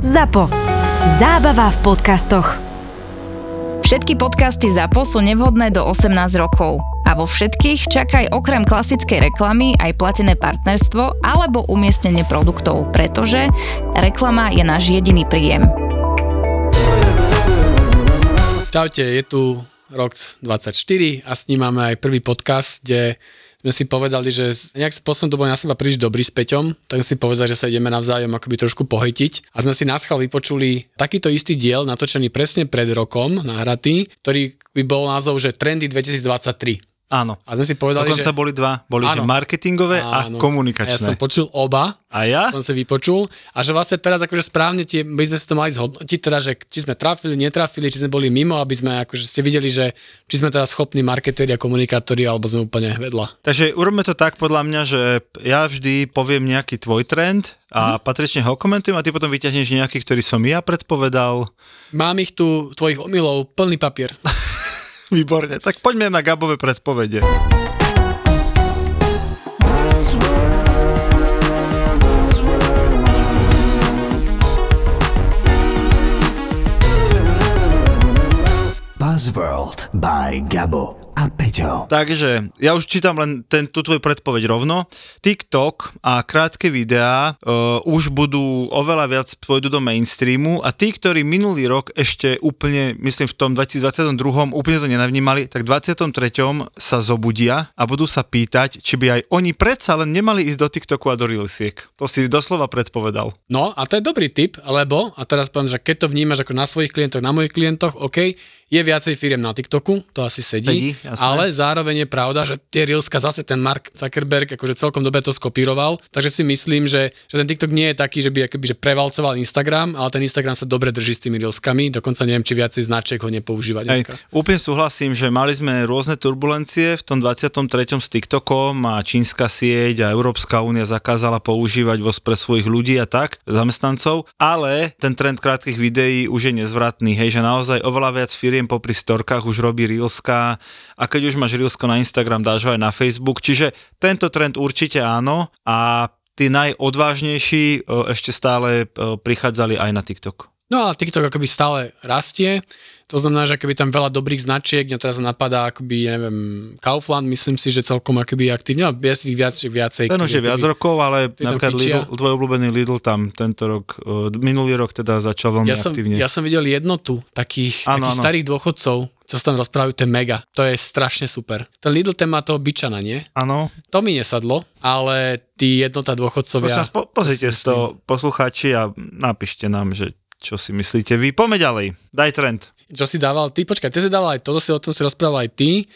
ZAPO. Zábava v podcastoch. Všetky podcasty ZAPO sú nevhodné do 18 rokov. A vo všetkých čakaj okrem klasickej reklamy aj platené partnerstvo alebo umiestnenie produktov, pretože reklama je náš jediný príjem. Čaute, je tu rok 24 a s ním máme aj prvý podcast, kde sme si povedali, že nejak spôsobom to bolo na seba príliš dobrý s Peťom, tak sme si povedali, že sa ideme navzájom akoby trošku pohejtiť. A sme si na schvál vypočuli takýto istý diel, natočený presne pred rokom, nahratý, ktorý by bol názov, že Trendy 2023. Áno. A sme si povedali, Dokonca že... boli dva. Boli že marketingové a Áno. komunikačné. A ja som počul oba, A ja? som si vypočul a že vlastne teraz akože správne tie, by sme si to mali zhodnotiť, teda, že či sme trafili, netrafili, či sme boli mimo, aby sme akože ste videli, že či sme teda schopní marketéri a komunikátori, alebo sme úplne vedľa. Takže urobme to tak podľa mňa, že ja vždy poviem nejaký tvoj trend a Mhm. patrične ho komentujem a ty potom vyťahneš nejaký, ktorý som ja predpovedal. Mám ich tu, tvojich omylov, plný papier. Výborne, tak poďme na Gabové predpovede. Buzzworld by Gabo a Peťo. Takže ja už čítam len ten, tú tvoju predpoveď rovno. TikTok a krátke videá uh, už budú oveľa viac pôjdu do mainstreamu a tí, ktorí minulý rok ešte úplne, myslím v tom 2022 úplne to nenavnímali, tak v 23. sa zobudia a budú sa pýtať, či by aj oni predsa len nemali ísť do TikToku a do Reelsiek. To si doslova predpovedal. No a to je dobrý tip, lebo, a teraz poviem, že keď to vnímaš ako na svojich klientoch, na mojich klientoch, OK, je viacej firiem na TikToku, to asi sedí, Sedí, jasné. ale zároveň je pravda, že tie Reelska zase ten Mark Zuckerberg akože celkom dobre to skopíroval, takže si myslím, že, že ten TikTok nie je taký, že by akoby, že prevalcoval Instagram, ale ten Instagram sa dobre drží s tými Reelskami, dokonca neviem, či viacej značiek ho nepoužíva Hej, dneska. úplne súhlasím, že mali sme rôzne turbulencie v tom 23. s TikTokom a čínska sieť a Európska únia zakázala používať vo pre svojich ľudí a tak, zamestnancov, ale ten trend krátkych videí už je nezvratný, hej, že naozaj oveľa viac firiem popri storkách už robí Reelska a keď už máš Reelsko na Instagram, dáš ho aj na Facebook, čiže tento trend určite áno a tí najodvážnejší e, ešte stále e, prichádzali aj na TikTok. No a TikTok akoby stále rastie, to znamená, že akoby tam veľa dobrých značiek, mňa teraz napadá akoby, neviem, Kaufland, myslím si, že celkom akoby aktívne, no je tých viac, viacej. Ten už je viac rokov, ale napríklad fičia. Lidl, tvoj obľúbený Lidl tam tento rok, minulý rok teda začal veľmi ja som, aktívne. ja som videl jednotu takých, Áno, takých áno. starých dôchodcov, čo sa tam rozprávajú, to je mega. To je strašne super. Ten Lidl ten má toho byčana, nie? Áno, To mi nesadlo, ale tí jednota dôchodcovia... prosím po, pozrite si to poslucháči a napíšte nám, že čo si myslíte vy. Poďme ďalej, daj trend. Čo si dával ty? Počkaj, ty si dával aj toto, si o tom si rozprával aj ty.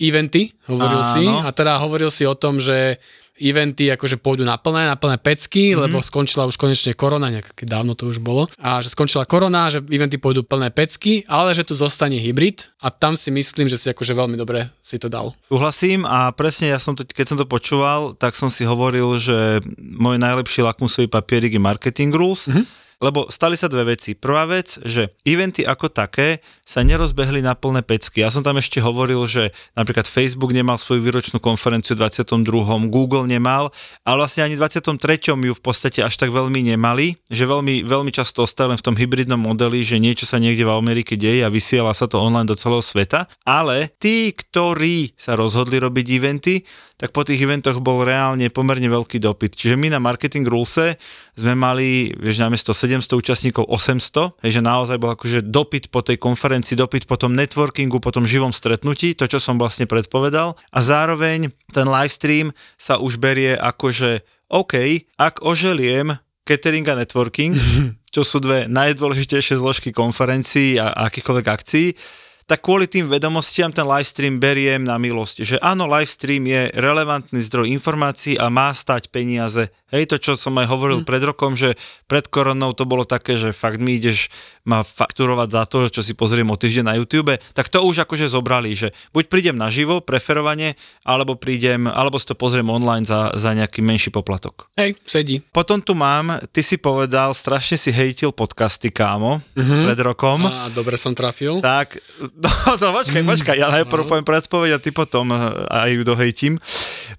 Eventy, hovoril Áno. si. A teda hovoril si o tom, že eventy akože pôjdu na plné, na plné pecky, mm-hmm. lebo skončila už konečne korona, nejak keď dávno to už bolo. A že skončila korona, že eventy pôjdu plné pecky, ale že tu zostane hybrid a tam si myslím, že si akože veľmi dobre si to dal. Súhlasím a presne ja som to, keď som to počúval, tak som si hovoril, že môj najlepší lakmusový papierik je marketing rules, mm-hmm. Lebo stali sa dve veci. Prvá vec, že eventy ako také sa nerozbehli na plné pecky. Ja som tam ešte hovoril, že napríklad Facebook nemal svoju výročnú konferenciu v 22. Google nemal, ale vlastne ani v 23. ju v podstate až tak veľmi nemali, že veľmi, veľmi často ostali len v tom hybridnom modeli, že niečo sa niekde v Amerike deje a vysiela sa to online do celého sveta, ale tí, ktorí sa rozhodli robiť eventy, tak po tých eventoch bol reálne pomerne veľký dopyt. Čiže my na Marketing Rulese sme mali, vieš, namiesto 700 účastníkov 800, hej, že naozaj bol akože dopyt po tej konferencii, dopyt po tom networkingu, po tom živom stretnutí, to, čo som vlastne predpovedal. A zároveň ten livestream sa už berie akože OK, ak oželiem catering a networking, čo sú dve najdôležitejšie zložky konferencií a akýchkoľvek akcií, tak kvôli tým vedomostiam ten livestream beriem na milosť, že áno, livestream je relevantný zdroj informácií a má stať peniaze. Hej, to, čo som aj hovoril mm. pred rokom, že pred koronou to bolo také, že fakt mi ideš ma fakturovať za to, čo si pozriem o týždeň na YouTube, tak to už akože zobrali, že buď prídem naživo, preferovane, alebo prídem, alebo si to pozriem online za, za nejaký menší poplatok. Hej, sedí. Potom tu mám, ty si povedal, strašne si hejtil podcasty, kámo, mm-hmm. pred rokom. A dobre som trafil. Tak, no, to počkaj, počkaj, ja najprv poviem predpoveď a ty potom eh, aj ju dohejtím.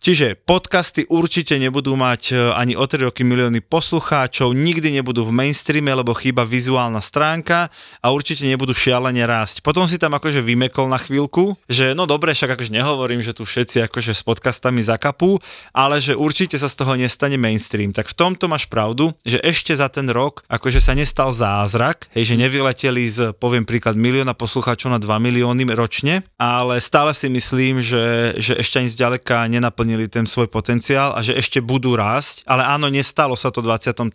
Čiže podcasty určite nebudú mať eh, ani o 3 roky milióny poslucháčov, nikdy nebudú v mainstreame, lebo chýba vizuálna stránka a určite nebudú šialene rásť. Potom si tam akože vymekol na chvíľku, že no dobre, však akože nehovorím, že tu všetci akože s podcastami zakapú, ale že určite sa z toho nestane mainstream. Tak v tomto máš pravdu, že ešte za ten rok akože sa nestal zázrak, hej, že nevyleteli z, poviem príklad, milióna poslucháčov na 2 milióny ročne, ale stále si myslím, že, že ešte ani zďaleka nenaplnili ten svoj potenciál a že ešte budú rásť, ale áno, nestalo sa to v 23.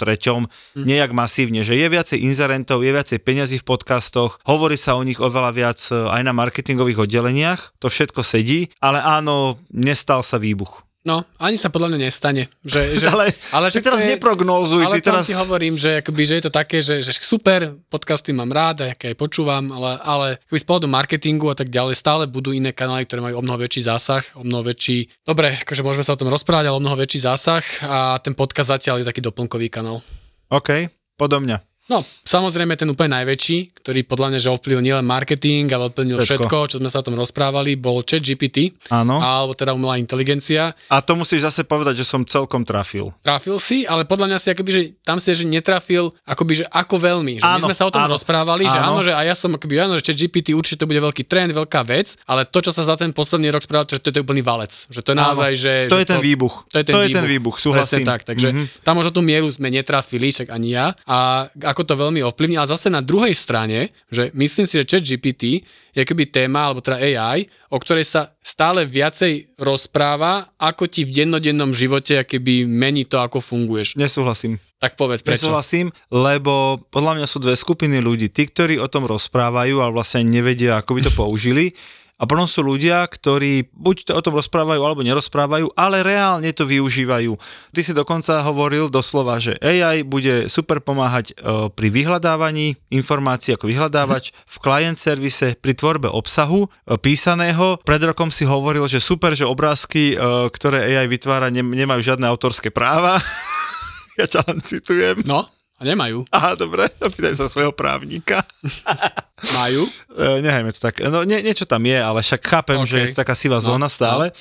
nejak masívne, že je viacej inzerentov, je viacej peňazí v podcastoch, hovorí sa o nich oveľa viac e, aj na marketingových oddeleniach, to všetko sedí, ale áno, nestal sa výbuch. No, ani sa podľa mňa nestane. Že, že, Ale, ale však teraz je- neprognózuj, ale ty teraz... ti hovorím, že, akoby, že je to také, že, že super, podcasty mám rád a aj počúvam, ale, ale akoby z pohľadu marketingu a tak ďalej stále budú iné kanály, ktoré majú o mnoho väčší zásah, o mnoho väčší, dobre, akože môžeme sa o tom rozprávať, ale o mnoho väčší zásah a ten podcast zatiaľ je taký doplnkový kanál. OK, podo mňa. No, samozrejme ten úplne najväčší, ktorý podľa mňa, že ovplyvnil nielen marketing, ale ovplyvnil Všetko. všetko, čo sme sa o tom rozprávali, bol chat GPT, Áno. alebo teda umelá inteligencia. A to musíš zase povedať, že som celkom trafil. Trafil si, ale podľa mňa si akoby, že tam si, že netrafil, akoby, že ako veľmi. Že my Áno, sme sa o tom áno, rozprávali, že áno. áno, že a ja som akoby, áno, že chat GPT určite to bude veľký trend, veľká vec, ale to, čo sa za ten posledný rok spravilo, že to je úplný valec. Že to je naozaj, že... To že je ten výbuch. To je ten, To je výbuch. ten výbuch, súhlasím. Presne tak, takže Mhm. mm-hmm. tam možno tú mieru sme netrafili, však ani ja. A ako to veľmi ovplyvní, ale zase na druhej strane, že myslím si, že chat GPT je akoby téma, alebo teda AI, o ktorej sa stále viacej rozpráva, ako ti v dennodennom živote akoby mení to, ako funguješ. Nesúhlasím. Tak povedz, prečo? Nesúhlasím, lebo podľa mňa sú dve skupiny ľudí. Tí, ktorí o tom rozprávajú, ale vlastne nevedia, ako by to použili. A potom sú ľudia, ktorí buď to o tom rozprávajú, alebo nerozprávajú, ale reálne to využívajú. Ty si dokonca hovoril doslova, že AI bude super pomáhať e, pri vyhľadávaní informácií ako vyhľadávač, v client servise, pri tvorbe obsahu e, písaného. Pred rokom si hovoril, že super, že obrázky, e, ktoré AI vytvára, nem- nemajú žiadne autorské práva. ja ťa len citujem. No, a nemajú. Aha, dobre, opýtaj sa svojho právnika. Majú. E, nehajme to tak. No nie, niečo tam je, ale však chápem, OK. že je to taká sivá No, zóna stále.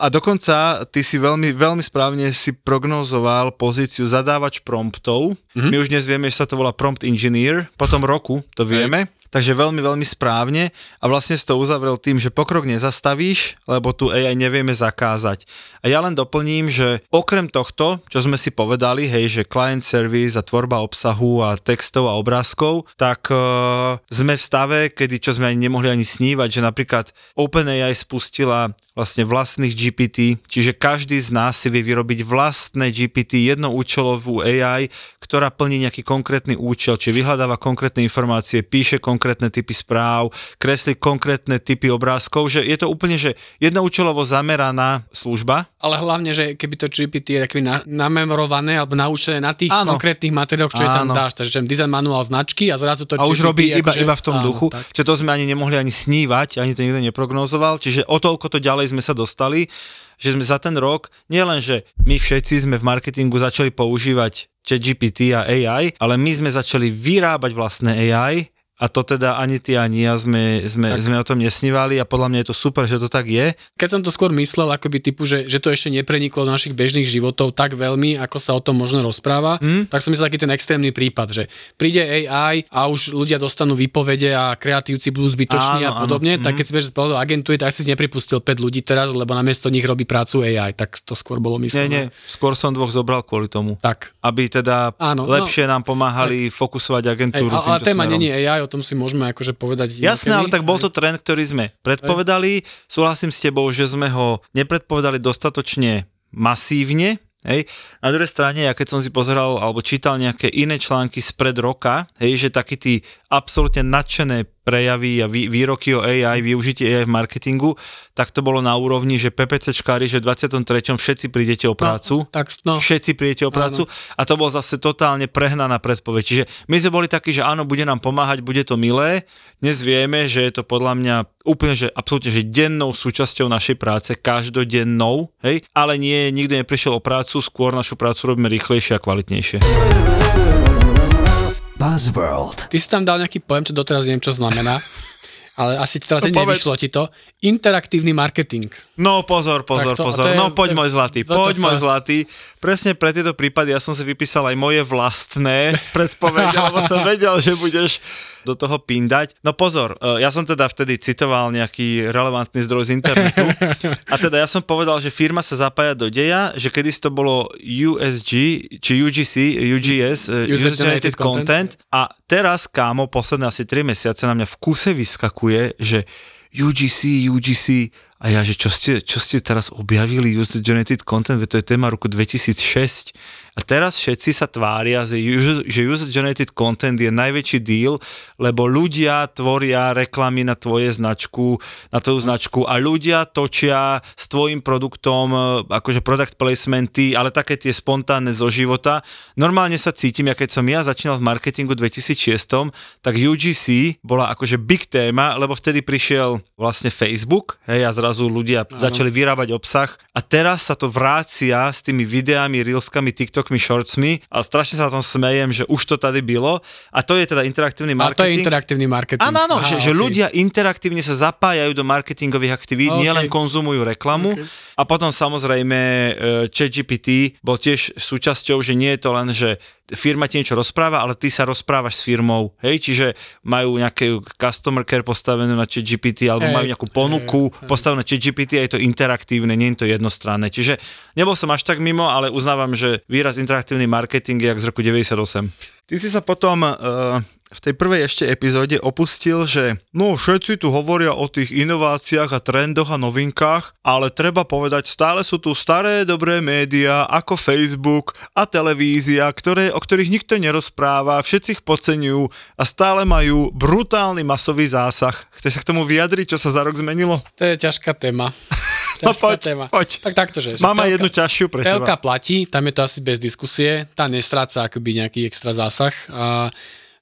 A dokonca ty si veľmi, veľmi správne si prognozoval pozíciu zadávač promptov. Mhm. My už dnes vieme, že sa to volá prompt engineer. Po tom roku to vieme. Takže veľmi, veľmi správne a vlastne si to uzavrel tým, že pokrok nezastavíš, lebo tu AI nevieme zakázať. A ja len doplním, že okrem tohto, čo sme si povedali, hej, že client service a tvorba obsahu a textov a obrázkov, tak uh, sme v stave, kedy čo sme ani nemohli ani snívať, že napríklad OpenAI spustila vlastne vlastných GPT, čiže každý z nás si vie vyrobiť vlastné GPT, jednoúčelovú AI, ktorá plní nejaký konkrétny účel, či vyhľadáva konkrétne informácie, píše konkrétne typy správ, kreslí konkrétne typy obrázkov, že je to úplne, že jednoúčelovo zameraná služba. Ale hlavne, že keby to GPT je akoby na, namemorované alebo naučené na tých Áno. konkrétnych materiáloch, čo je tam Áno. dáš. Takže že design manuál značky a zrazu to A už GPT robí iba, akože- iba v tom áno, duchu, tak. že to sme ani nemohli ani snívať, ani to nikto neprognozoval, čiže o toľko to ďalej sme sa dostali, že sme za ten rok, nielen, že my všetci sme v marketingu začali používať ChatGPT a AI, ale my sme začali vyrábať vlastné AI a to teda ani ty, ani ja sme, sme, sme o tom nesnívali a podľa mňa je to super, že to tak je. Keď som to skôr myslel akoby typu, že, že to ešte nepreniklo do našich bežných životov tak veľmi, ako sa o tom možno rozpráva, Hm? tak som myslel taký ten extrémny prípad, že príde AI a už ľudia dostanú výpovede a kreatívci budú zbytoční Áno, a podobne, áno, tak mhm. keď si bežíš pohľadu agentúry, tak si nepripustil 5 ľudí teraz, lebo namiesto nich robí prácu AI, tak to skôr bolo Nie, myslené. nie, skôr som dvoch zobral kvôli tomu. Tak. Aby teda Áno, no. lepšie nám pomáhali fokusovať Hej, agentúru ale, téma není AI, o tom si môžeme akože povedať. Jasné, ale tak bol to trend, ktorý sme predpovedali. Súhlasím s tebou, že sme ho nepredpovedali dostatočne masívne. Hej. Na druhej strane, ja keď som si pozeral alebo čítal nejaké iné články spred roka, hej, že takí tí absolútne nadšené prejavy a vý, výroky o AI, využitie AI v marketingu, tak to bolo na úrovni, že PPCčkári, že v 23. všetci prídete o prácu. No, tak, no. Všetci prídete o prácu a to bol zase totálne prehnaná predpoveď. Čiže my sme boli takí, že áno, bude nám pomáhať, bude to milé. Dnes vieme, že je to podľa mňa úplne, že absolútne, že dennou súčasťou našej práce, každodennou, hej, ale nie, nikto neprišiel o prácu, skôr našu prácu robíme rýchlejšie a kvalitnejšie. Buzzworld. Ty si tam dal nejaký pojem, čo doteraz neviem, čo znamená, ale asi teda No povedz. nevyšlo ti to. Interaktívny marketing. No pozor, pozor, Tak to- pozor. to je- no poď to môj zlatý, to- to poď fa- môj zlatý. Presne pre tieto prípady ja som si vypísal aj moje vlastné predpovede, lebo som vedel, že budeš do toho pindať. No pozor, e, ja som teda vtedy citoval nejaký relevantný zdroj z internetu a teda ja som povedal, že firma sa zapája do deja, že kedy to bolo USG, či UGC, UGS, e, User Generated Content a teraz, kámo, posledné asi 3 mesiace na mňa v kuse vyskakuje, že UGC, UGC a ja, že čo ste, čo ste teraz objavili User Generated Content, to je téma roku 2006 a teraz všetci sa tvária, že user, že user Generated Content je najväčší deal, lebo ľudia tvoria reklamy na tvoje značku, na tvoju značku a ľudia točia s tvojim produktom e, akože product placementy, ale také tie spontánne zo života. Normálne sa cítim, ja keď som ja začínal v marketingu 2006, tak UGC bola akože big téma, lebo vtedy prišiel vlastne Facebook, hej, a zrazu ľudia ano. začali vyrábať obsah a teraz sa to vrácia s tými videami, reelskami, TikTokmi, shortsmi a strašne sa na tom smejem, že už to tady bylo a to je teda interaktívny A to je marketing. interaktívny marketing. Áno, áno, Aha, že, že okej. ľudia interaktívne sa zapájajú do marketingových aktivít, OK. nielen konzumujú reklamu. A potom samozrejme e, ChatGPT bol tiež súčasťou, že nie je to len, že firma ti niečo rozpráva, ale ty sa rozprávaš s firmou, hej, čiže majú nejaké customer care postavenú na ChatGPT alebo Hej, majú nejakú ponuku postavenú na ChatGPT a je to interaktívne, nie je to jednostranné. Čiže nebol som až tak mimo, ale uznávam, že výraz interaktívny marketing je jak z roku 98. Ty si sa potom uh, v tej prvej ešte epizóde opustil, že no všetci tu hovoria o tých inováciách a trendoch a novinkách, ale treba povedať, stále sú tu staré dobré médiá ako Facebook a televízia, ktoré, o ktorých nikto nerozpráva, všetci ich podceňujú a stále majú brutálny masový zásah. Chceš sa k tomu vyjadriť, čo sa za rok zmenilo? To je ťažká téma. No poď, téma. poď. Tak takto, že... že Mám aj telka- jednu ťažšiu pre Telka teba. platí, tam je to asi bez diskusie, tá nestráca akoby nejaký extra zásah. A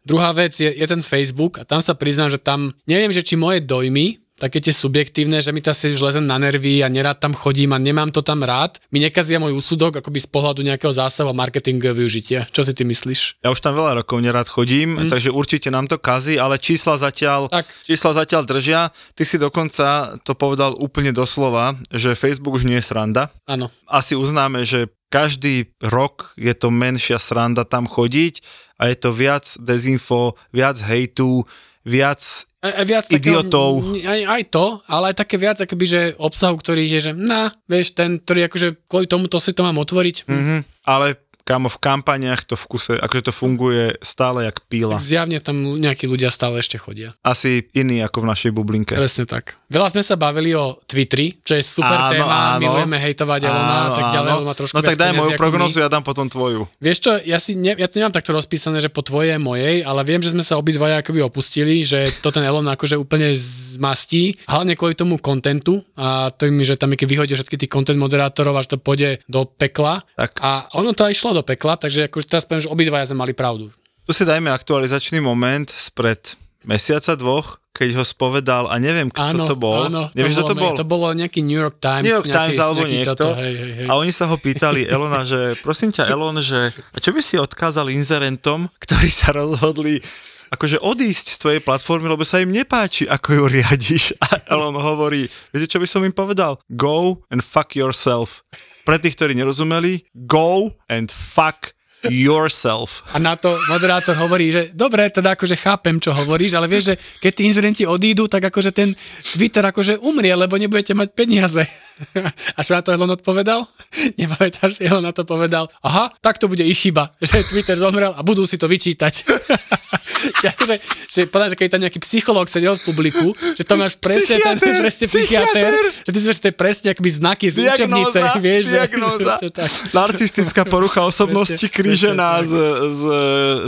druhá vec je, je ten Facebook a tam sa priznám, že tam, neviem, že či moje dojmy, také tie subjektívne, že mi to asi už lezem na nervy a nerád tam chodím a nemám to tam rád, mi nekazia môj úsudok akoby z pohľadu nejakého zásahu a marketingového využitia. Čo si ty myslíš? Ja už tam veľa rokov nerád chodím, mm. takže určite nám to kazí, ale čísla zatiaľ, Tak. čísla zatiaľ držia. Ty si dokonca to povedal úplne doslova, že Facebook už nie je sranda. Áno. Asi uznáme, že každý rok je to menšia sranda tam chodiť a je to viac dezinfo, viac hejtu, viac Aj, aj viac Idiotov. Takého, aj, aj to, ale aj také viac akoby, že obsahu, ktorý je, že na, vieš, ten, ktorý akože kvôli tomuto si to mám otvoriť. Mm. Mhm, ale kámo, v kampaniach to v kuse, akože to funguje stále jak píla. Zjavne tam nejakí ľudia stále ešte chodia. Asi iný ako v našej bublinke. Presne tak. Veľa sme sa bavili o Twitteri, čo je super Áno, téma, áno. milujeme hejtovať Elona a tak ďalej, Elon má trošku No tak daj moju prognozu, ja dám potom tvoju. Vieš čo, ja, si ne, ja to nemám takto rozpísané, že po tvojej mojej, ale viem, že sme sa obidvaja akoby opustili, že to ten Elon akože úplne zmastí, hlavne kvôli tomu kontentu a to im, že tam keď vyhodí všetky tých content moderátorov, až to pôjde do pekla. Tak. A ono to aj šlo do pekla, takže akože teraz poviem, že obidvaja sme mali pravdu. Tu si dajme aktualizačný moment spred mesiaca dvoch, keď ho spovedal a neviem, kto Áno, to bol. áno. Nevieš, kto to bol? To bolo nejaký New York Times. New York nejaký, Times alebo niekto. Toto, hej, hej, hej. A oni sa ho pýtali Elona, že prosím ťa Elon, že a čo by si odkázal inzerentom, ktorí sa rozhodli akože odísť z tvojej platformy, lebo sa im nepáči, ako ju riadiš. A Elon hovorí, viete, čo by som im povedal? Go and fuck yourself. Pre tých, ktorí nerozumeli, go and fuck yourself. A na to moderátor hovorí, že dobre, teda akože chápem, čo hovoríš, ale vieš, že keď tí inzerenti odídu, tak akože ten Twitter akože umrie, lebo nebudete mať peniaze. A čo na to Elon odpovedal? Nepamätáš si, Elon na to povedal, aha, tak to bude ich chyba, že Twitter zomrel a budú si to vyčítať. akože, že povedal, že keď tam nejaký psychológ sedel v publiku, že to máš presne ten Psychiater, presne psychiater, psychiater. že ty si vieš, to je presne akoby znaky z učebnice, vieš, že diagnóza. presne tak. Narcistická porucha osobnosti krížená s, s,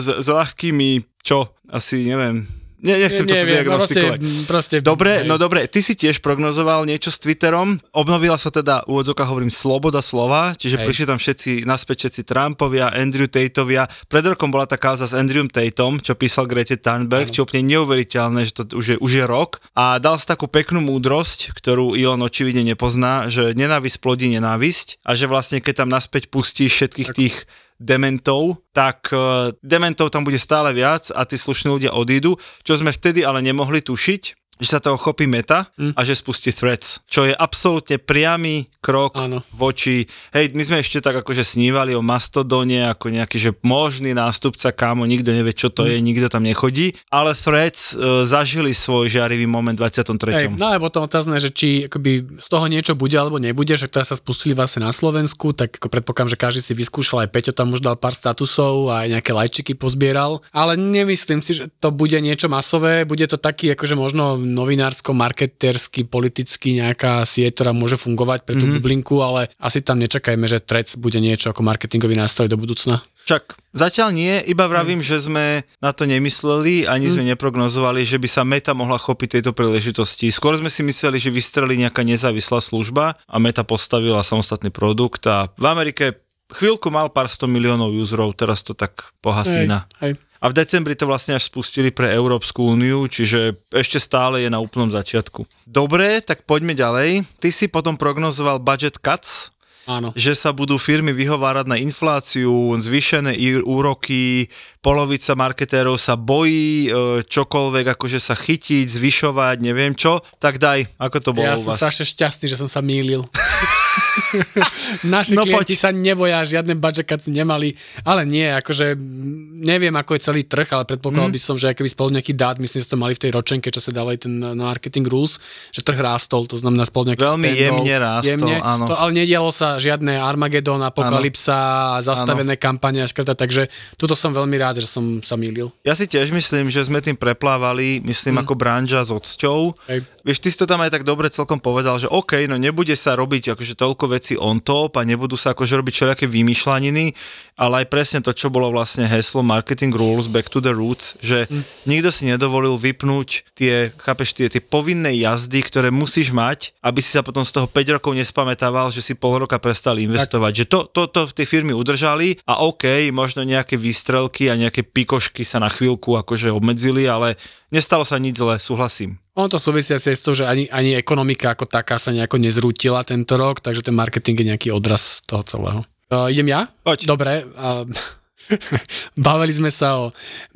s, s ľahkými, čo, asi neviem, Ne, nechcem to tu no diagnostikovať. proste, proste, Dobre, hej. no dobre, ty si tiež prognozoval niečo s Twitterom, obnovila sa teda, úvodzoka hovorím, sloboda slova, čiže Hej. prišli tam všetci, naspäť všetci Trumpovia, Andrew Tateovia. Pred rokom bola tá káza s Andrewom Tateom, čo písal Grete Thunberg, čo úplne neuveriteľné, že to už je, už je rok. A dal si takú peknú múdrosť, ktorú Elon očividne nepozná, že nenávisť plodí nenávisť a že vlastne keď tam naspäť pustíš všetkých tých dementov, tak uh, dementov tam bude stále viac a tí slušní ľudia odídu, čo sme vtedy ale nemohli tušiť, že sa toho chopí meta Hm. a že spustí threads, čo je absolútne priamy krok Áno. voči, hej, my sme ešte tak akože snívali o Mastodone ako nejaký, že možný nástupca, kámo, nikto nevie, čo to Hm. je, nikto tam nechodí, ale threads e, zažili svoj žiarivý moment v 23. Hej, no a potom otázne, že či akoby z toho niečo bude alebo nebude, že teraz sa spustili vlastne na Slovensku, tak ako predpokladám, že každý si vyskúšal, aj Peťo tam už dal pár statusov a aj nejaké lajčiky pozbieral, ale nemyslím si, že to bude niečo masové, bude to taký akože možno novinársko, marketersky, politicky nejaká sieť, ktorá môže fungovať pre tú mm-hmm. bublinku, ale asi tam nečakajme, že Trec bude niečo ako marketingový nástroj do budúcna. Však zatiaľ nie, iba vravím, že sme na to nemysleli, ani sme neprognozovali, že by sa Meta mohla chopiť tejto príležitosti. Skôr sme si mysleli, že vystrelí nejaká nezávislá služba a Meta postavila samostatný produkt a v Amerike chvíľku mal pár sto miliónov userov, teraz to tak pohasína. Hej, hej. A v decembri to vlastne až spustili pre Európsku úniu, čiže ešte stále je na úplnom začiatku. Dobre, tak poďme ďalej. Ty si potom prognozoval budget cuts, Áno. že sa budú firmy vyhovárať na infláciu, zvýšené úroky, polovica marketérov sa bojí e, čokoľvek, akože sa chytiť, zvyšovať, neviem čo, tak daj, ako to bolo Ja u som vás. strašne šťastný, že som sa mýlil. Naši No klienti poď. sa neboja, žiadne budget cuts nemali, ale nie, akože mm, neviem, ako je celý trh, ale predpokladal Mhm. by som, že keby spolu nejaký dát, myslím, že to mali v tej ročenke, čo sa dávali ten na marketing rules, že trh rástol, to znamená spolu nejaký Veľmi jemne rástol, áno. To, ale nedialo sa žiadne Armageddon, Apokalypsa a zastavené kampane a škrta, takže tuto som veľmi rád, že som sa mýlil. Ja si tiež myslím, že sme tým preplávali, myslím ako branža s odsťou. Hej. Vieš, ty si to tam aj tak dobre celkom povedal, že OK, no nebude sa robiť akože toľko vecí on top a nebudú sa akože robiť všelijaké vymýšľaniny, ale aj presne to, čo bolo vlastne heslo Marketing Rules Back to the Roots, že nikto si nedovolil vypnúť tie, chápeš, tie, tie povinné jazdy, ktoré musíš mať, aby si sa potom z toho 5 rokov nespamätával, že si pol roka prestali investovať. Že to, to, to v tej firmy udržali a OK, možno nejaké výstrelky a nejaké pikošky sa na chvíľku akože obmedzili, ale nestalo sa nič zle, súhlasím. Ono to súvisia asi aj s to, že ani, ani ekonomika ako taká sa nejako nezrútila tento rok, takže ten marketing je nejaký odraz toho celého. Uh, idem ja? Poď. Dobre. Uh, bavili sme sa o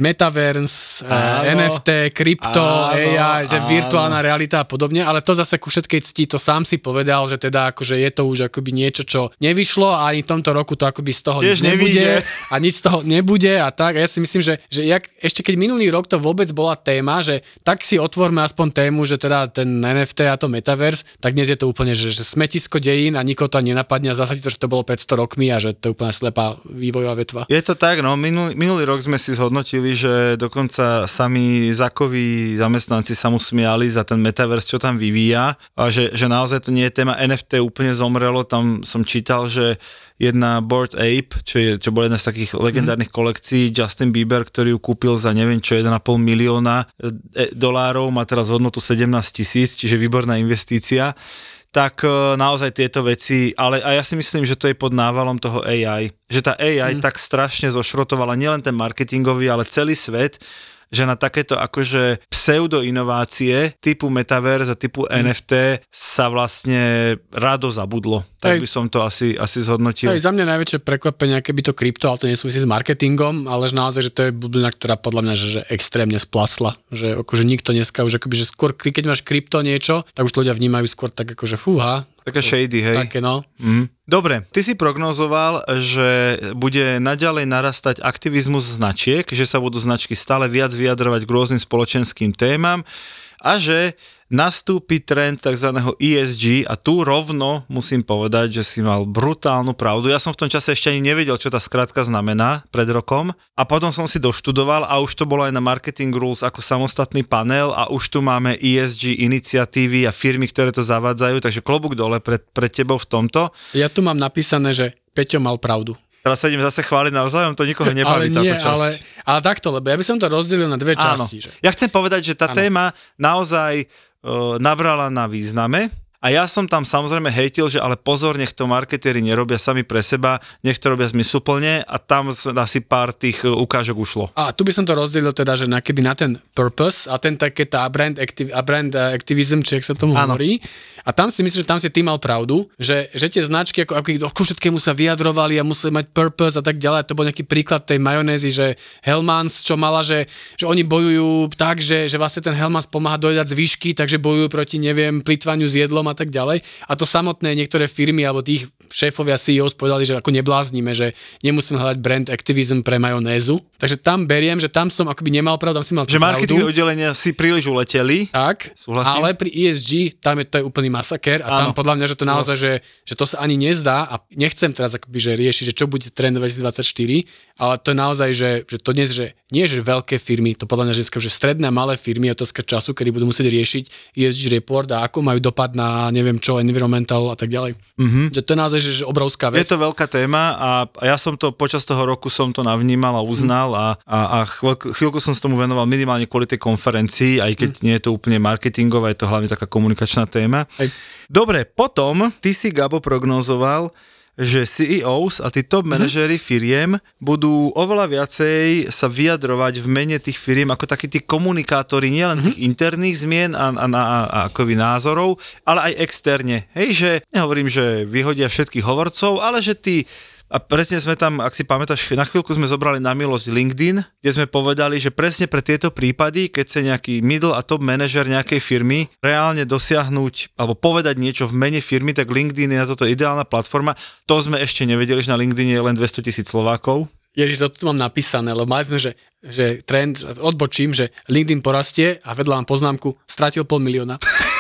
Metaverse, uh, Áno. NFT, krypto, AI, áno. virtuálna realita a podobne, ale to zase ku všetkej cti, to sám si povedal, že teda akože je to už akoby niečo, čo nevyšlo a ani v tomto roku to akoby z toho Tiež nič nebude a nič z toho nebude a tak. A ja si myslím, že, že jak, ešte keď minulý rok to vôbec bola téma, že tak si otvorme aspoň tému, že teda ten NFT a to Metaverse, tak dnes je to úplne, že, že smetisko dejín a nikoho to nenapadne a zase to, že to bolo pred 100 rokmi a že to je úplne slepá vývojová vetva. Je to tak, no, minulý, minulý rok sme si zhodnotili, že dokonca sami Zakoví zamestnanci sa mu smiali za ten metaverse, čo tam vyvíja. A že, že naozaj to nie je téma NFT úplne zomrelo, tam som čítal, že jedna Board Ape, čo, je, čo bola jedna z takých legendárnych kolekcií, Justin Bieber, ktorý ju kúpil za neviem čo, 1,5 milióna e, dolárov, má teraz hodnotu 17 tisíc, čiže výborná investícia tak e, naozaj tieto veci, ale a ja si myslím, že to je pod návalom toho AI. Že tá AI mm. tak strašne zošrotovala nielen ten marketingový, ale celý svet, že na takéto akože pseudo-inovácie typu Metaverse a typu mm. NFT sa vlastne rado zabudlo. Tak Hej. by som to asi, asi zhodnotil. Aj za mňa najväčšie prekvapenie, keby to krypto, ale to nesúvisí s marketingom, ale že naozaj, že to je bublina, ktorá podľa mňa že, že extrémne splasla. Že akože nikto dneska už akoby, že skôr, keď máš krypto niečo, tak už to ľudia vnímajú skôr tak akože fúha. Také shady, hej. Také no. Mm. Dobre, ty si prognozoval, že bude naďalej narastať aktivizmus značiek, že sa budú značky stále viac vyjadrovať k rôznym spoločenským témam a že nastúpi trend tzv. ESG a tu rovno musím povedať, že si mal brutálnu pravdu. Ja som v tom čase ešte ani nevedel, čo tá skratka znamená pred rokom a potom som si doštudoval a už to bolo aj na Marketing Rules ako samostatný panel a už tu máme ESG iniciatívy a firmy, ktoré to zavádzajú, takže klobúk dole pred, pred tebou v tomto. Ja tu mám napísané, že Peťo mal pravdu. Teraz sa idem zase chváliť navzájom, to nikoho nebaví ale táto nie, časť. ale, ale takto, lebo ja by som to rozdelil na dve Áno. časti. Že? Ja chcem povedať, že tá Áno. téma naozaj uh, nabrala na význame a ja som tam samozrejme hejtil, že ale pozor, nech to marketéri nerobia sami pre seba, nech to robia zmysluplne a tam asi pár tých uh, ukážok ušlo. A tu by som to rozdelil teda, že na keby na ten purpose a ten také tá brand, activ, a brand eh, activism, či jak sa tomu Áno. hovorí. A tam si myslím, že tam si ty mal pravdu, že, že tie značky ako, ako ku všetkému sa vyjadrovali a museli mať purpose a tak ďalej. To bol nejaký príklad tej majonézy, že Hellmans, čo mala, že, že oni bojujú tak, že, že vlastne ten Hellmans pomáha dojadať z výšky, takže bojujú proti, neviem, plitvaniu s jedlom a tak ďalej. A to samotné niektoré firmy alebo tých šéfovia CEOs povedali, že ako nebláznime, že nemusím hľadať brand activism pre majonézu. Takže tam beriem, že tam som akoby nemal pravdu, tam si mal Že marketingové oddelenia si príliš uleteli. Tak, Súhlasím. ale pri ESG tam je to je úplný masaker a tam Áno. podľa mňa, že to naozaj, že, že to sa ani nezdá a nechcem teraz akoby, že riešiť, že čo bude trend 2024, ale to je naozaj, že, že to dnes, že nie že veľké firmy, to podľa mňa, že, že stredné a malé firmy je otázka času, kedy budú musieť riešiť ESG report a ako majú dopad na neviem čo, environmental a tak ďalej. Mm-hmm. Že to je naozaj, že, že obrovská Je vec. to veľká téma a ja som to počas toho roku som to navnímal a uznal a, a, a chvíľku, chvíľku som sa tomu venoval minimálne kvôli tej konferencii, aj keď nie je to úplne marketingová, je to hlavne taká komunikačná téma. Hej. Dobre, potom ty si, Gabo, prognozoval, že CEOs a tí top manažéri firiem budú oveľa viacej sa vyjadrovať v mene tých firiem ako takí tí komunikátori nielen tých interných zmien a, a, a, a akoby názorov, ale aj externe. Hej, že nehovorím, že vyhodia všetkých hovorcov, ale že tí a presne sme tam, ak si pamätáš, na chvíľku sme zobrali na milosť LinkedIn, kde sme povedali, že presne pre tieto prípady, keď sa nejaký middle a top manažer nejakej firmy reálne dosiahnuť alebo povedať niečo v mene firmy, tak LinkedIn je na toto ideálna platforma. To sme ešte nevedeli, že na LinkedIn je len 200 tisíc Slovákov. Ježiš, to tu mám napísané, lebo mali sme, že, že trend, odbočím, že LinkedIn porastie a vedľa mám poznámku, stratil pol milióna.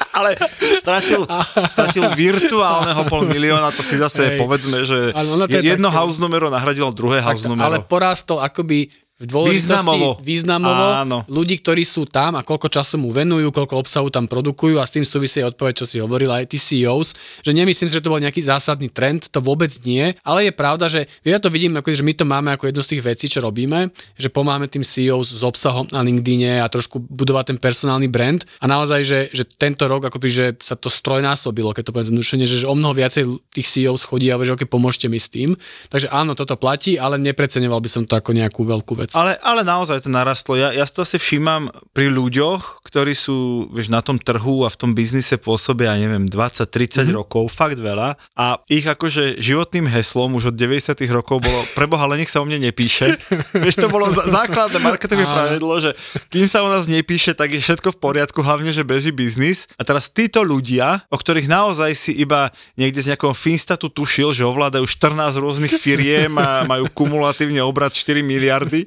Ale stratil, stratil virtuálneho pol milióna, to si zase Hej. povedzme, že Áno, no to je jedno také- house numero nahradilo druhé house Tak, numero. ale porastol akoby v dôležitosti Významovo. významovo Áno. ľudí, ktorí sú tam a koľko času mu venujú, koľko obsahu tam produkujú a s tým súvisí aj odpoveď, čo si hovoril aj tí CEOs, že nemyslím si, že to bol nejaký zásadný trend, to vôbec nie, ale je pravda, že ja to vidím, ako, že my to máme ako jednu z tých vecí, čo robíme, že pomáhame tým CEOs s obsahom na LinkedIne a trošku budovať ten personálny brand a naozaj, že, že tento rok akoby, že sa to strojnásobilo, keď to poviem zjednodušene, že, že o mnoho viacej tých CEOs chodí a že okay, pomôžte mi s tým. Takže áno, toto platí, ale nepreceňoval by som to ako nejakú veľkú vec. Ale, ale naozaj to narastlo. Ja, ja si to asi všímam pri ľuďoch, ktorí sú vieš, na tom trhu a v tom biznise pôsobia, ja neviem, 20-30 mm-hmm. rokov, fakt veľa. A ich akože životným heslom už od 90 rokov bolo preboha, ale nech sa o mne nepíše. vieš, to bolo za- základné marketové pravidlo, že kým sa o nás nepíše, tak je všetko v poriadku, hlavne, že beží biznis. A teraz títo ľudia, o ktorých naozaj si iba niekde z nejakého Finstatu tušil, že ovládajú 14 rôznych firiem a majú kumulatívne obrad 4 miliardy,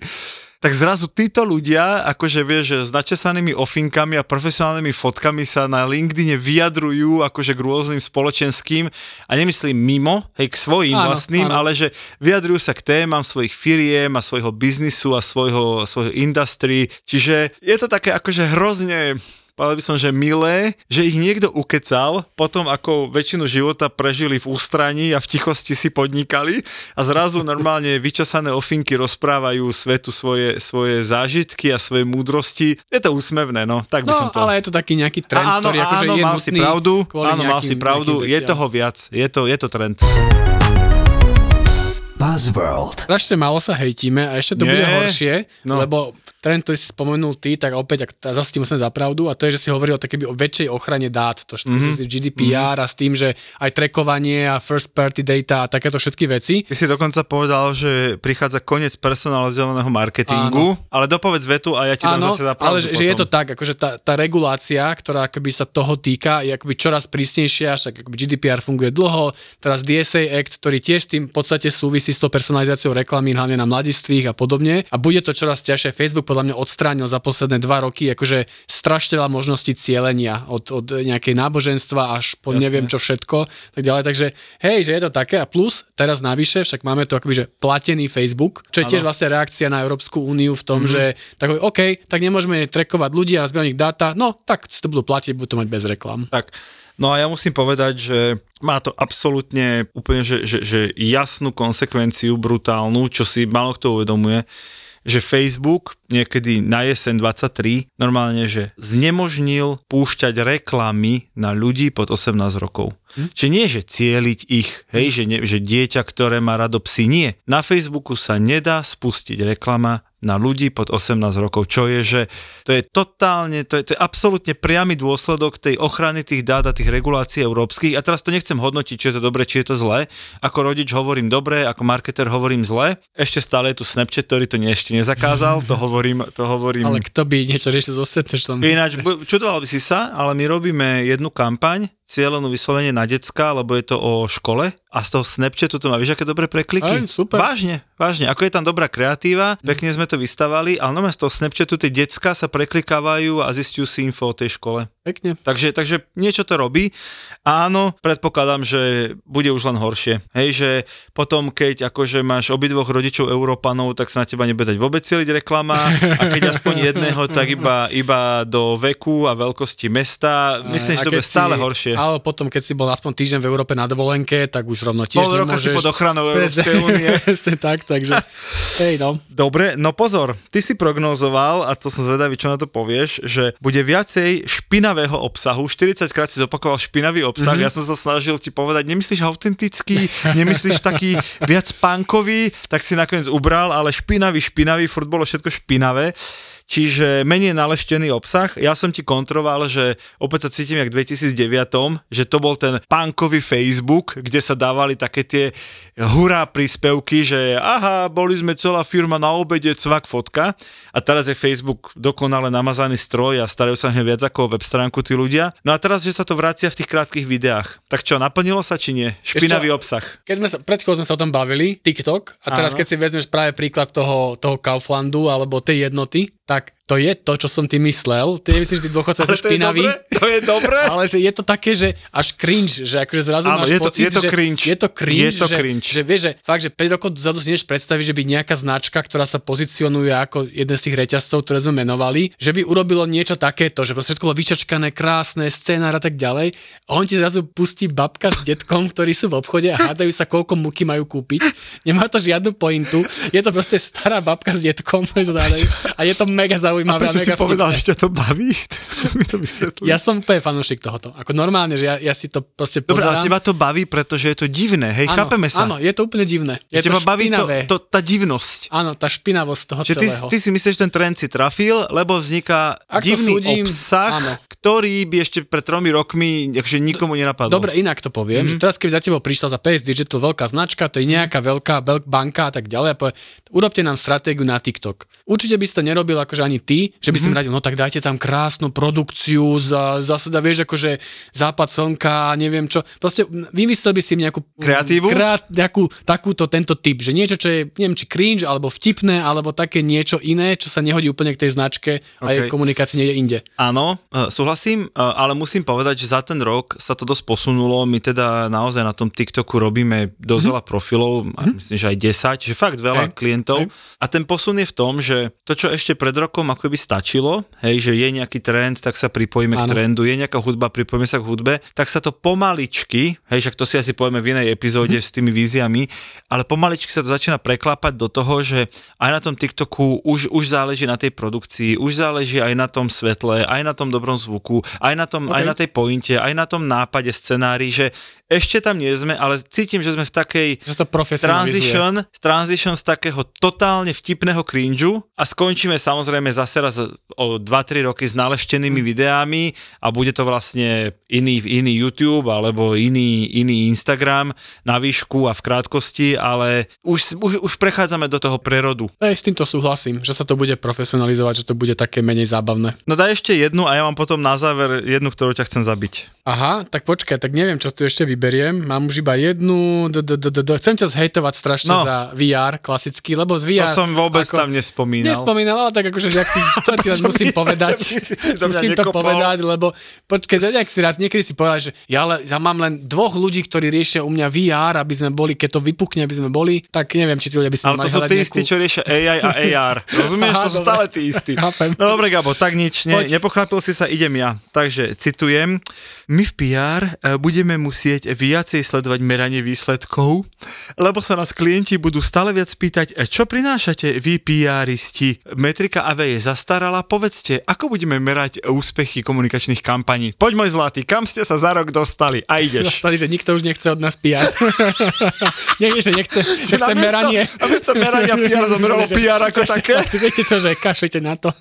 tak zrazu títo ľudia, akože vieš, že s načesanými ofinkami a profesionálnymi fotkami sa na LinkedIne vyjadrujú akože k rôznym spoločenským a nemyslím mimo, hej, k svojim Áno, vlastným, áno. ale že vyjadrujú sa k témam svojich firiem a svojho biznisu a svojho, svojho industry. Čiže je to také akože hrozne povedal by som, že milé, že ich niekto ukecal, potom ako väčšinu života prežili v ústraní a v tichosti si podnikali a zrazu normálne vyčasané ofinky rozprávajú svetu svoje, svoje zážitky a svoje múdrosti. Je to úsmevné, no, tak by No, som to... ale je to taký nejaký trend, áno, ktorý akože áno, je mal si pravdu, áno, mal si pravdu, je toho viac, je to, je to trend. Buzzworld. Strašne málo sa hejtíme a ešte to Nie. bude horšie, No. lebo trend, ktorý si spomenul ty, tak opäť, ak tá- zase ti musím za pravdu, a to je, že si hovoril o, keby o väčšej ochrane dát, to, to Mhm. mm-hmm. GDPR a s tým, že aj trackovanie a first party data a takéto všetky veci. Ty si dokonca povedal, že prichádza koniec personalizovaného marketingu, ale dopovedz vetu a ja ti dám Áno, zase za pravdu ale že, že je to potom. tak, akože tá, tá regulácia, ktorá akoby sa toho týka, je akoby čoraz prísnejšia, však akoby GDPR funguje dlho, teraz DSA Act, ktorý tiež tým v podstate súvisí s tou personalizáciou reklamy, hlavne na mladistvých a podobne. A bude to čoraz ťažšie. Facebook podľa mňa odstránil za posledné dva roky akože strašne veľa možností cielenia od, od nejakej náboženstva až po Jasne. neviem čo všetko, tak ďalej. Takže hej, že je to také a plus teraz navyše, však máme tu akoby, že platený Facebook, čo je tiež vlastne reakcia na Európsku úniu v tom, mm-hmm. že tak OK, tak nemôžeme trackovať ľudia a zbierať ich dáta, no tak si to budú platiť, budú to mať bez reklam. Tak, no a ja musím povedať, že má to absolútne úplne, že, že, že jasnú konsekvenciu, brutálnu, čo si málo kto uvedomuje, že Facebook niekedy na jeseň 23 normálne, že znemožnil púšťať reklamy na ľudí pod 18 rokov. Hm? Čiže nie, že cieliť ich, hej, že, ne, že dieťa, ktoré má rado psy, nie. Na Facebooku sa nedá spustiť reklama na ľudí pod 18 rokov, čo je, že to je totálne, to je, to je absolútne priamy dôsledok tej ochrany tých dát a tých regulácií európskych. A teraz to nechcem hodnotiť, či je to dobre, či je to zlé. Ako rodič hovorím dobre, ako marketer hovorím zle. Ešte stále je tu Snapchat, ktorý to nie, ešte nezakázal, to hovorím, to hovorím. Ale kto by niečo riešil so Snapchatom? Ináč, čudoval by si sa, ale my robíme jednu kampaň, cieľenú vyslovene na decka, lebo je to o škole a z toho Snapchatu to má, vieš, aké dobré prekliky? Aj, super. Vážne, vážne. Ako je tam dobrá kreatíva, pekne sme to vystavali, ale no z toho Snapchatu tie decka sa preklikávajú a zistujú si info o tej škole. Pekne. Takže, takže niečo to robí. Áno, predpokladám, že bude už len horšie. Hej, že potom, keď akože máš obidvoch rodičov Európanov, tak sa na teba nebude dať vôbec celiť reklama a keď aspoň jedného, tak iba, iba do veku a veľkosti mesta. Myslím, že to bude stále si, horšie. Ale potom, keď si bol aspoň týždeň v Európe na dovolenke, tak už rovno tiež Pol roka si pod ochranou Európskej únie. Tak, takže hej no. Dobre, no pozor, ty si prognozoval, a to som zvedavý, čo na to povieš, že bude viacej špinavého obsahu. 40 krát si zopakoval špinavý obsah, mm-hmm. ja som sa snažil ti povedať, nemyslíš autentický, nemyslíš taký viac punkový, tak si nakoniec ubral, ale špinavý, špinavý, furt bolo všetko špinavé. Čiže menej naleštený obsah. Ja som ti kontroval, že opäť sa cítim jak v 2009, že to bol ten punkový Facebook, kde sa dávali také tie hurá príspevky, že aha, boli sme celá firma na obede, cvak fotka. A teraz je Facebook dokonale namazaný stroj a starajú sa hneď viac ako o web stránku tí ľudia. No a teraz, že sa to vracia v tých krátkých videách. Tak čo, naplnilo sa či nie? Špinavý Ešte- obsah. Keď sme sa, pred sme sa o tom bavili, TikTok, a teraz Áno. keď si vezmeš práve príklad toho, toho Kauflandu alebo tej jednoty, tak to je to, čo som ty myslel. Ty nemyslíš, že tí dôchodcovia sú Ale to je špinaví. dobré, to je dobré. Ale že je to také, že až cringe, že akože zrazu Áno, máš je to- pocit, je to že cringe. je to cringe, Je to že, cringe. že vieš, že fakt, že 5 rokov dozadu si nevieš predstaviť, že by nejaká značka, ktorá sa pozicionuje ako jeden z tých reťazcov, ktoré sme menovali, že by urobilo niečo takéto, že proste všetko bolo vyčačkané, krásne, scenár a tak ďalej. A on ti zrazu pustí babka s detkom, ktorí sú v obchode a hádajú sa, koľko muky majú kúpiť. Nemá to žiadnu pointu. Je to proste stará babka s detkom a je to mega zaujímavé. Prečo si mega povedal, vtipné. že ťa to baví? Skús mi to vysvetliť. Ja som úplne fanúšik tohoto. Ako normálne, že ja, ja si to proste Dobre, pozerám. ale teba to baví, pretože je to divné, hej, áno, chápeme sa. Áno, je to úplne divné. Je Že to teba baví to, to, tá divnosť. Áno, tá špinavosť toho Že ty, celého. ty si myslíš, že ten trend si trafil, lebo vzniká Ak to divný súdim, obsah, áno. ktorý by ešte pred tromi rokmi akože nikomu nenapadol. Dobre, inak to poviem, mm-hmm. že teraz keby za tebou prišla za PS Digital veľká značka, to je nejaká veľká veľk banka a tak ďalej a povie, urobte nám stratégiu na TikTok. Určite by si to nerobil akože ani ty, že by som mm-hmm. radil, no tak dajte tam krásnu produkciu, za, zase da vieš akože západ slnka, neviem čo. Proste vymyslel by si nejakú Kreatívu? Krát, nejakú, takúto, tento typ, že niečo, čo je, neviem, či cringe, alebo vtipné, alebo také niečo iné, čo sa nehodí úplne k tej značke a jej komunikácii niekde inde. Áno, e, súhlasím, e, ale musím povedať, že za ten rok sa to dosť posunulo. My teda naozaj na tom TikToku robíme dosť veľa profilov, a myslím, že aj 10, že fakt veľa Hej, klientov. hej. A ten posun je v tom, že to, čo ešte pred rokom ako by stačilo, hej, že je nejaký trend, tak sa pripojíme k Áno. trendu, je nejaká hudba, pripojíme sa k hudbe, tak sa to pomaličky, hej, však to si asi povieme v inej epizóde s tými víziami, ale pomaličky sa to začína preklapať do toho, že aj na tom TikToku už, už záleží na tej produkcii, už záleží aj na tom svetle, aj na tom dobrom zvuku, aj na, tom, OK. aj na tej pointe, aj na tom nápade scenári, že ešte tam nie sme, ale cítim, že sme v takej Že to transition, transition z takého totálne vtipného cringeu a skončíme samozrejme zase raz o 2-3 roky s naleštenými Mm. videami a bude to vlastne iný, iný YouTube alebo iný, iný Instagram na výšku a v krátkosti, ale už, už, už prechádzame do toho prerodu. Ej, s týmto súhlasím, že sa to bude profesionalizovať, že to bude také menej zábavné. No daj ešte jednu a ja mám potom na záver jednu, ktorú ťa chcem zabiť. Aha, tak počkaj, tak neviem, čo tu ešte vyberiem. Mám už iba jednu, chcem ťa zhejtovať strašne No. za VR klasický, lebo z To VR... som vôbec tam nespomínal. Nespomínal, ale tak akože jak ty, to ti len musím povedať. musím to povedať, lebo počkaj, to nejak si raz niekedy si povedal, že ja, ale, ja mám len dvoch ľudí, ktorí riešia u mňa VR, aby sme boli, keď to vypukne, aby sme boli, tak neviem, či tí ľudia by si Ale to sú tí istí, čo riešia AI a AR. Rozumieš? To sú stále tí istí. No dobre, Gabo, tak nič. Nepochápil si sa, idem ja. Takže citujem. My v PR e, budeme musieť viacej sledovať meranie výsledkov, lebo sa nás klienti budú stále viac pýtať, e, čo prinášate vy PRisti. Metrika AV je zastarala, povedzte, ako budeme merať úspechy komunikačných kampaní. Poď môj zlatý, kam ste sa za rok dostali? A ideš. Dostali, že nikto už nechce od nás PR. Nie, že nechce, nechce namiesto- meranie. namiesto merania PR zomrelo PR ako také. Viete čo, že kašlite na to.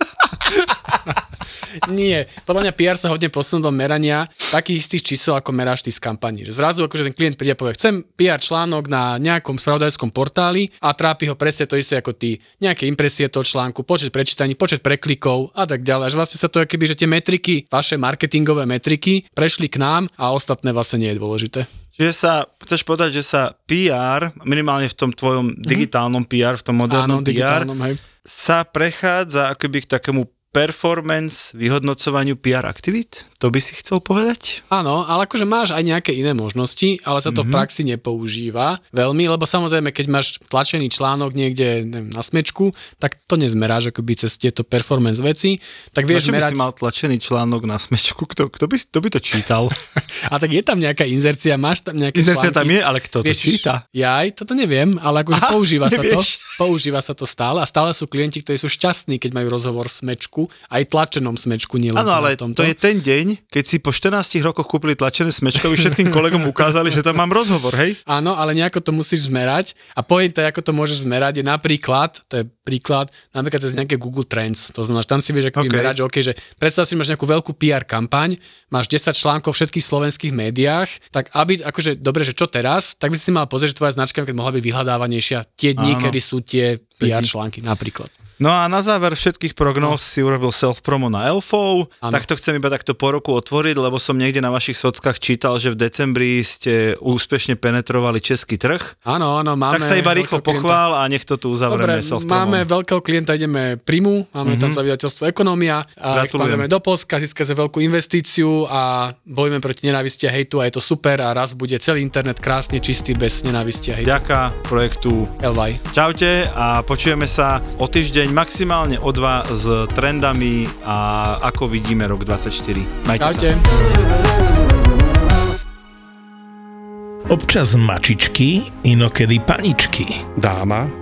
Nie, podľa mňa PR sa hodne posunul do merania takých istých čísel, ako meráš ty z kampaní. Zrazu akože ten klient príde a povie, chcem PR článok na nejakom spravodajskom portáli a trápi ho presne to isté ako ty. Nejaké impresie toho článku, počet prečítaní, počet preklikov a tak ďalej. Až vlastne sa to keby, že tie metriky, vaše marketingové metriky prešli k nám a ostatné vlastne nie je dôležité. Čiže sa, chceš povedať, že sa PR, minimálne v tom tvojom digitálnom PR, v tom modernom Áno, PR, hej. sa prechádza akoby k takému performance vyhodnocovaniu PR aktivít? To by si chcel povedať? Áno, ale akože máš aj nejaké iné možnosti, ale sa to mm-hmm. v praxi nepoužíva veľmi, lebo samozrejme, keď máš tlačený článok niekde neviem, na smečku, tak to nezmeráš akoby cez tieto performance veci, tak Vieš, vieš by merať... si mal tlačený článok na smečku? Kto, kto, by, kto by to čítal? A tak je tam nejaká inzercia, máš tam nejaké Inzercia články. tam je, ale kto to číta? Ja aj toto neviem, ale akože Aha, používa sa to. nevieš. Používa sa to stále a stále sú klienti, ktorí sú šťastní, keď majú rozhovor v smečku, aj tlačenom smečku, nielen Áno, teda ale tomto. to je ten deň, keď si po 14 rokoch kúpili tlačené smečko, aby všetkým kolegom ukázali, že tam mám rozhovor, hej? Áno, ale nejako to musíš zmerať a pointa, ako to môžeš zmerať, je napríklad, to je príklad, napríklad cez nejaké Google Trends. To znamená, že tam si vieš OK. okay. merať, že, okay, že predstav si, máš nejakú veľkú PR kampaň, máš 10 článkov v všetkých slovenských médiách, tak aby, akože, dobre, že čo teraz, tak by si mal pozrieť, že tvoja značka keď mohla byť vyhľadávanejšia tie dni, Áno. kedy sú tie PR články napríklad. No a na záver všetkých prognóz no. si urobil self-promo na Elfov, Áno. tak to chcem iba takto po roku otvoriť, lebo som niekde na vašich sockách čítal, že v decembri ste úspešne penetrovali český trh. Áno, áno, máme... tak sa iba rýchlo klienta. pochvál a nech to tu uzavrieme Dobre, self-promom. máme veľkého klienta, ideme Primu, máme mm-hmm. tam za vydateľstvo Ekonomia, a expandujeme do Polska, získali sme veľkú investíciu a bojujeme proti nenávisti a hejtu a je to super a raz bude celý internet krásne čistý bez nenávisti a hejtu. Ďaká projektu Elvaj. Čaute a počujeme sa o týždeň maximálne o dva s trendami a ako vidíme rok 24. Majte Čaute. sa. Občas mačičky, inokedy paničky. dáma